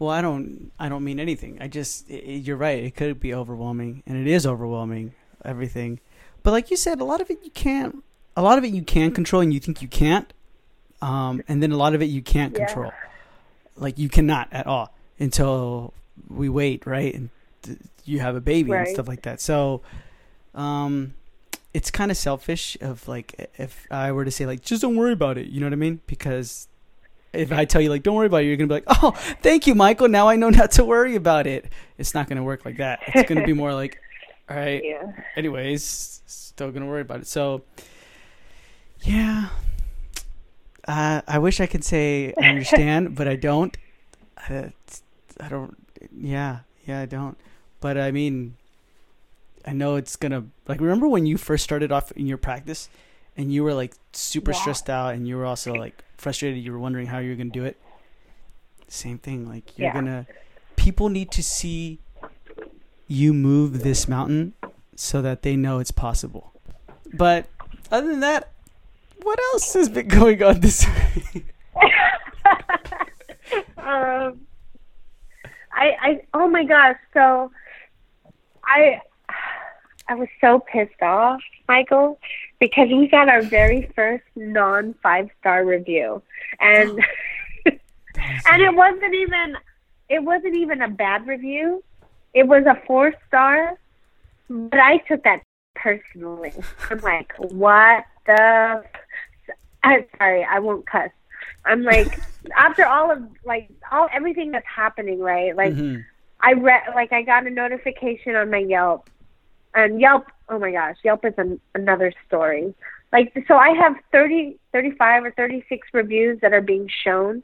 well, I don't, I don't mean anything. I just, i i- you're right. It could be overwhelming, and it is overwhelming. Everything, but like you said, a lot of it you can't. A lot of it you can control, and you think you can't. Um, and then a lot of it you can't Yeah. control. Like you cannot at all until we wait, right? And th- you have a baby and stuff like that. So, um, it's kind of selfish of like if I were to say like just don't worry about it. You know what I mean? Because if I tell you like don't worry about it, you're gonna be like, oh, thank you, Michael. Now I know not to worry about it. It's not gonna work like that. It's gonna be more like, all right. yeah Anyways, still gonna worry about it. So, yeah. Uh, I wish I could say I understand, but I don't. I, I don't. Yeah, yeah, I don't. But I mean, I know it's gonna like. Remember when you first started off in your practice, and you were like super Yeah. stressed out, and you were also like frustrated. You were wondering how you were gonna do it. Same thing. Like you're Yeah. gonna. People need to see you move this mountain so that they know it's possible. But other than that, what else has been going on this week? um, I, I, oh my gosh, so I, I was so pissed off, Michael, because we got our very first non five star review, and and it wasn't even, it wasn't even a bad review. It was a four star, but I took that personally. I'm like, what the? I'm sorry, I won't cuss. I'm like, after all of like all everything that's happening, right? Like Mhm. I read, like I got a notification on my Yelp, and Yelp. Oh my gosh, Yelp is an, another story. Like, so I have 30, 35 or 36 reviews that are being shown,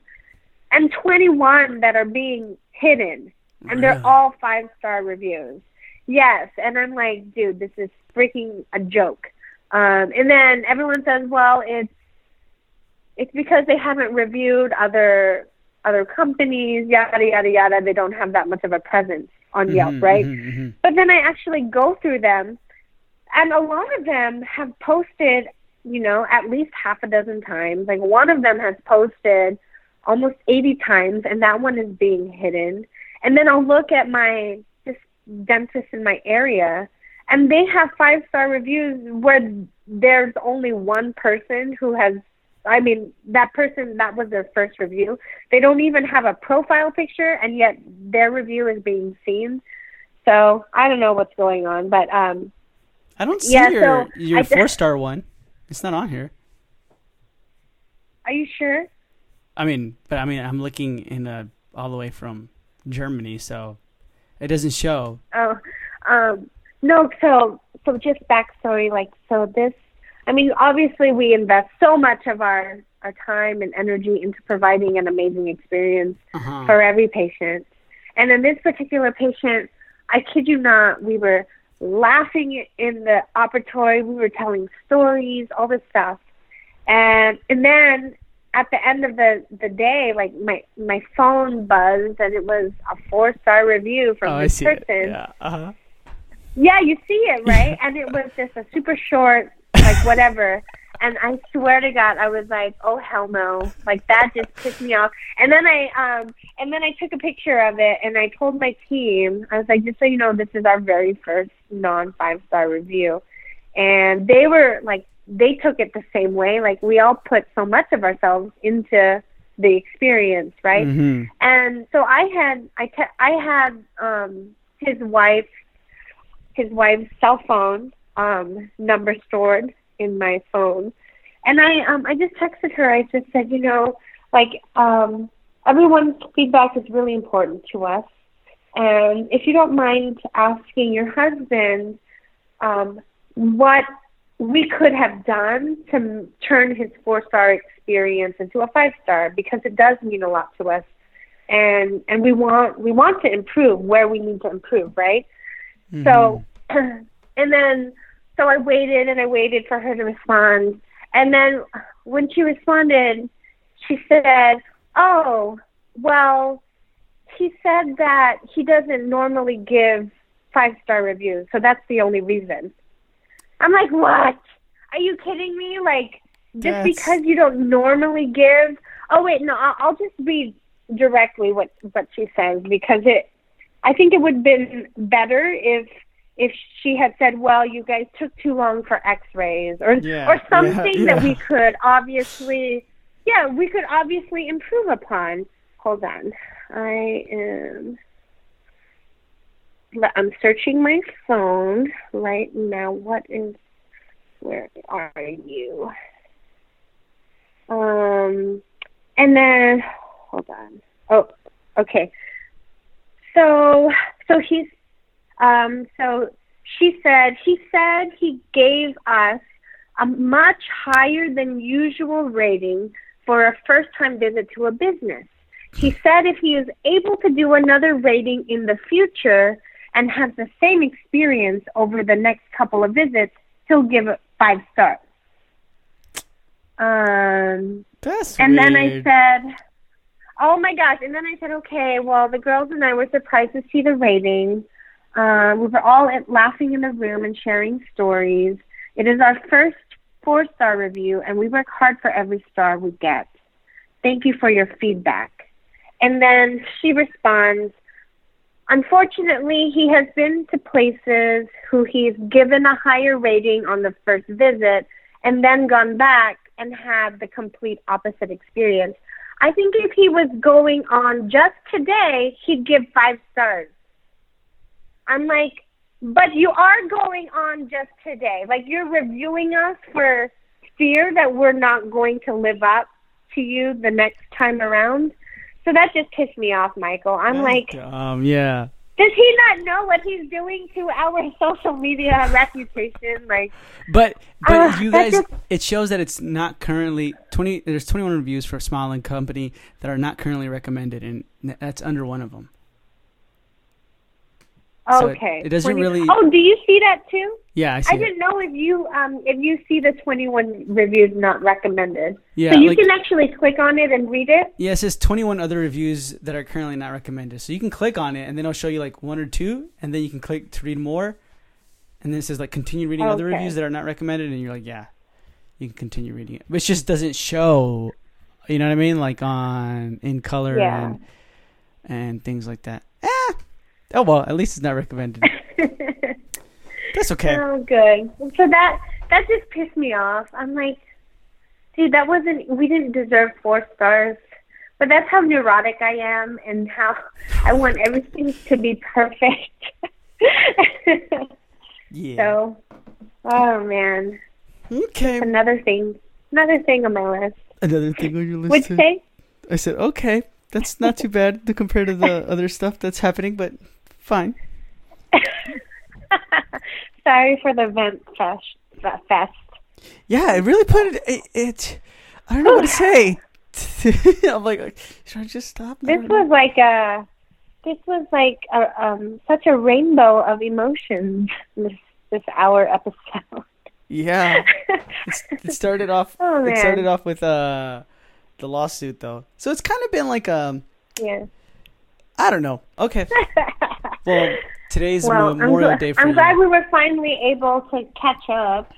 and 21 that are being hidden, and Really? they're all five star reviews. Yes, and I'm like, dude, this is freaking a joke. Um, and then everyone says, well, it's it's because they haven't reviewed other other companies, yada yada yada. They don't have that much of a presence on Yelp, Mhm, right? mhm, mhm. But then I actually go through them, and a lot of them have posted, you know, at least half a dozen times. Like one of them has posted almost 80 times, and that one is being hidden. And then I'll look at my just dentists in my area, and they have five star reviews where there's only one person who has. I mean, that person, that was their first review. They don't even have a profile picture, and yet their review is being seen. So I don't know what's going on, but um, I don't see Yeah, your so your four star one. It's not on here. are you sure? I mean, but I mean, I'm looking in uh all the way from Germany, so it doesn't show. Oh, um, no. So, so just backstory. Like, so this. I mean, obviously, we invest so much of our our time and energy into providing an amazing experience Uh-huh. for every patient. And in this particular patient, I kid you not, we were laughing in the operatory, we were telling stories, all this stuff. And and then at the end of the the day, like my my phone buzzed and it was a four star review from Oh, I this see person. it. Yeah. Uh-huh. Yeah, you see it, right? and it was just a super short, like whatever. And I swear to God, I was like, "Oh hell no!" Like that just pissed me off. And then I, um, and then I took a picture of it, and I told my team, I was like, "Just so you know, this is our very first non five star review." And they were like, they took it the same way. Like we all put so much of ourselves into the experience, right? Mhm. And so I had I te- I had um his wife his wife's cell phone um number stored in my phone. And I um I just texted her. I just said, you know, like um everyone's feedback is really important to us. And if you don't mind asking your husband um what we could have done to m- turn his four star experience into a five star because it does mean a lot to us and and we want we want to improve where we need to improve right so and then so i waited and i waited for her to respond. And then when she responded she said oh well he said that he doesn't normally give five star reviews so that's the only reason. I'm like what? Are you kidding me? Like just That's- because you don't normally give? Oh wait no i'll, I'll just read directly what what she says because it i think it would have been better if if she had said well you guys took too long for x-rays or Yeah, or yeah, something that we could obviously yeah we could obviously improve upon. Hold on. I am i'm searching my phone right now. What is where are you? Um and then hold on. Oh okay. So so he's um so she said he said he gave us a much higher than usual rating for a first time visit to a business he said if he is able to do another rating in the future and has the same experience over the next couple of visits he'll give it five stars um That's and then I said, "Oh my gosh!" And then I said, "Okay, well, the girls and I were surprised to see the rating. Um, we were all laughing in the room and sharing stories. It is our first four-star review, and we work hard for every star we get. Thank you for your feedback." And then she responds, Unfortunately, he has been to places who he's given a higher rating on the first visit and then gone back and had the complete opposite experience. I think if he was going on just today, he'd give five stars. I'm like, but you are going on just today. Like you're reviewing us for fear that we're not going to live up to you the next time around. So that just pissed me off, Michael. I'm like, um, yeah. does he not know what he's doing to our social media reputation? Like, But but Ah, you guys, just- it shows that it's not currently twenty. There's 21 reviews for Smile and Company that are not currently recommended, and that's under one of them. So it- okay, it doesn't 20 really- Oh, do you see that too? Yeah, I see. I didn't know if you um if you see the 21 reviews not recommended. Yeah, so you like- can actually click on it and read it. Yeah, it says 21 other reviews that are currently not recommended. So you can click on it, and then it'll show you like one or two, and then you can click to read more, and then it says like continue reading other reviews that are not recommended, and you're like, yeah, you can continue reading it, but it just doesn't show. You know what I mean? Like on in color Yeah. and and things like that. Oh well, at least it's not recommended. That's okay. Oh, good. So that that just pissed me off. I'm like, dude, that wasn't. We didn't deserve four stars. But that's how neurotic I am, and how I want everything to be perfect. Yeah. so, oh man, Okay. another thing, another thing on my list. Another thing on your list. Too. say, I said, okay, that's not too bad to compare to the other stuff that's happening, but fine. sorry for the vent fest. Fest. Yeah, it really put it, it. it I don't know what to say. I'm like, should I just stop? I This don't know. was like a, this was like a, um, such a rainbow of emotions. This this hour episode. yeah. It started off. Oh, It started off with uh the lawsuit though, so it's kind of been like um yeah. I don't know. Okay, well today's well, Memorial I'm, Day for I'm you. glad we were finally able to catch up.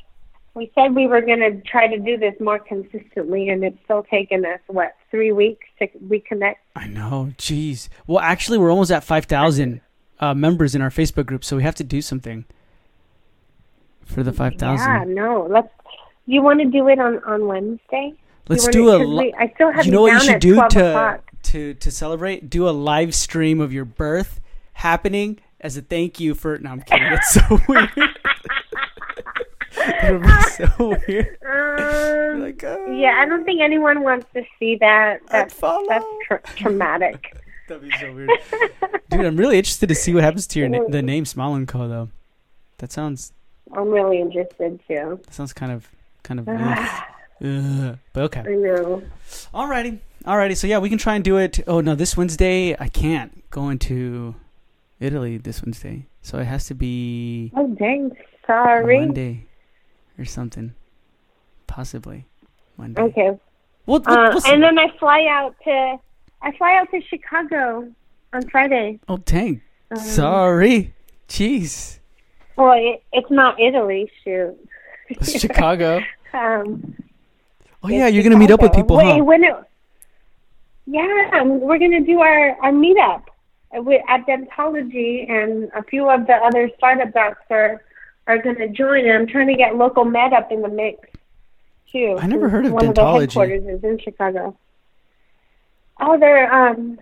We said we were going to try to do this more consistently, and it's still taken us what three weeks to reconnect. I know. Jeez. Well, actually, we're almost at five thousand uh, members in our Facebook group, so we have to do something for the five thousand. Yeah, no. Let's. You want to do it on on Wednesday? Let's do wanna- a. 'cause Li- I still have you know what you should do to o'clock. to to celebrate? Do a live stream of your birth happening as a thank you for. No, I'm kidding. It's so weird. It'll be so weird. Um, Like, uh, yeah, I don't think anyone wants to see that. That's that's tra- traumatic. That'd be so weird, dude. I'm really interested to see what happens to your na- the name Smile and Co. Though, that sounds I'm really interested too. that sounds kind of kind of. Ugh. But okay. I know. Alrighty. Alrighty. So yeah, we can try and do it. Oh no, this Wednesday I can't go into Italy this Wednesday. So it has to be Oh dang, sorry. Monday or something. Possibly Monday. Okay. We'll, we'll, Uh, and then I fly out to I fly out to Chicago on Friday. oh dang. Um, Sorry. Jeez. Well, it, it's not Italy. Shoot. It's Chicago. Um, Oh yeah, you're gonna meet up with people, Wait, huh? when it, yeah, we're gonna do our our meetup with at Dentology, and a few of the other startup docs are are gonna join. And I'm trying to get Local Med up in the mix too. I never heard of One of Dentology. the headquarters is in Chicago. Oh, they're um,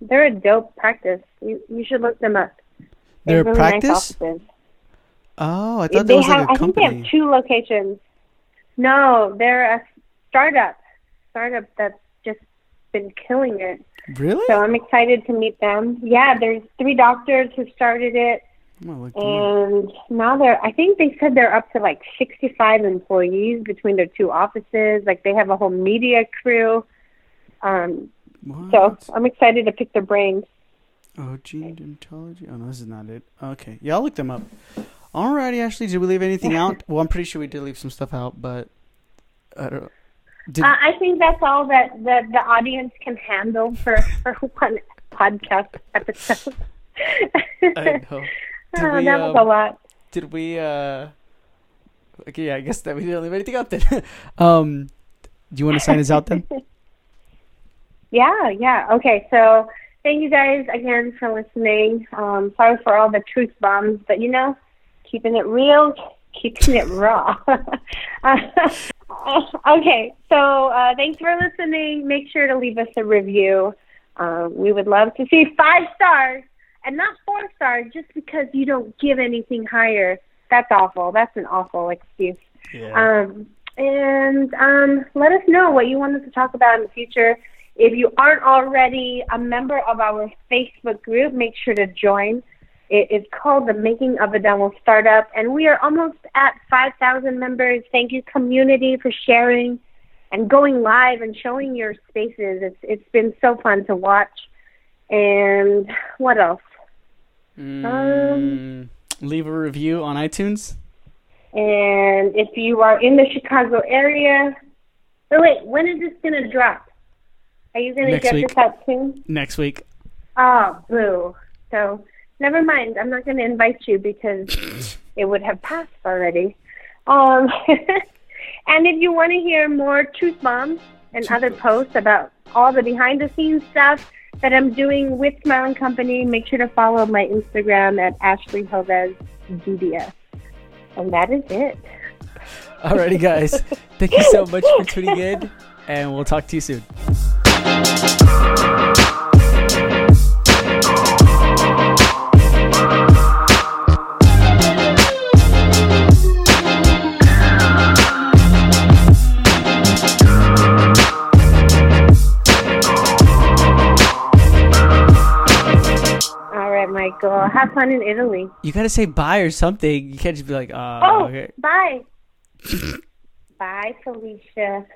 they're a dope practice. You you should look them up. They Their have really practice? offices. Oh, I thought they was have, like a I think they have two locations. No, they're a startup. Startup that's been killing it. Really? So I'm excited to meet them. Yeah, there's three doctors who started it, I'm gonna look them up. and now they're. I think they said they're up to like 65 employees between their two offices. Like they have a whole media crew. Um, so I'm excited to pick their brains. Oh, gene dentology. Oh no, this is not it. Okay, yeah, I'll look them up. Alrighty, Ashley. Did we leave anything out? Well, I'm pretty sure we did leave some stuff out, but I don't. Did, Uh, I think that's all that the, the audience can handle for, for one podcast episode. I know. Did Oh, we, that was um, a lot. Did we? uh Okay, yeah, I guess that we didn't leave anything out then. um, do you want to sign us out then? Yeah, yeah. Okay, so thank you guys again for listening. Um, sorry for all the truth bombs, but you know, keeping it real, keeping it raw. Uh, okay, so uh, thanks for listening. Make sure to leave us a review. Um, we would love to see five stars and not four stars just because you don't give anything higher. That's awful. That's an awful excuse. Um, and um, let us know what you want us to talk about in the future. If you aren't already a member of our Facebook group, make sure to join. It is called The Making of a Demo Startup, and we are almost at 5,000 members. Thank you, community, for sharing and going live and showing your spaces. It's it's been so fun to watch. And what else? Mm, leave a review on iTunes. And if you are in the Chicago area, oh wait, when is this gonna drop? Are you gonna Next get week. this out soon? Next week. Oh, boo. So never mind. I'm not gonna invite you because it would have passed already. Um, and if you want to hear more truth bombs and other posts about all the behind the scenes stuff that I'm doing with Smile and Company, make sure to follow my Instagram at Ashley Hovez DDS. And that is it. Alrighty, guys. Thank you so much for tuning in, and we'll talk to you soon. All right, Michael. Have fun in Italy. You gotta say bye or something. You can't just be like, uh, Oh, okay. bye. bye, Felicia.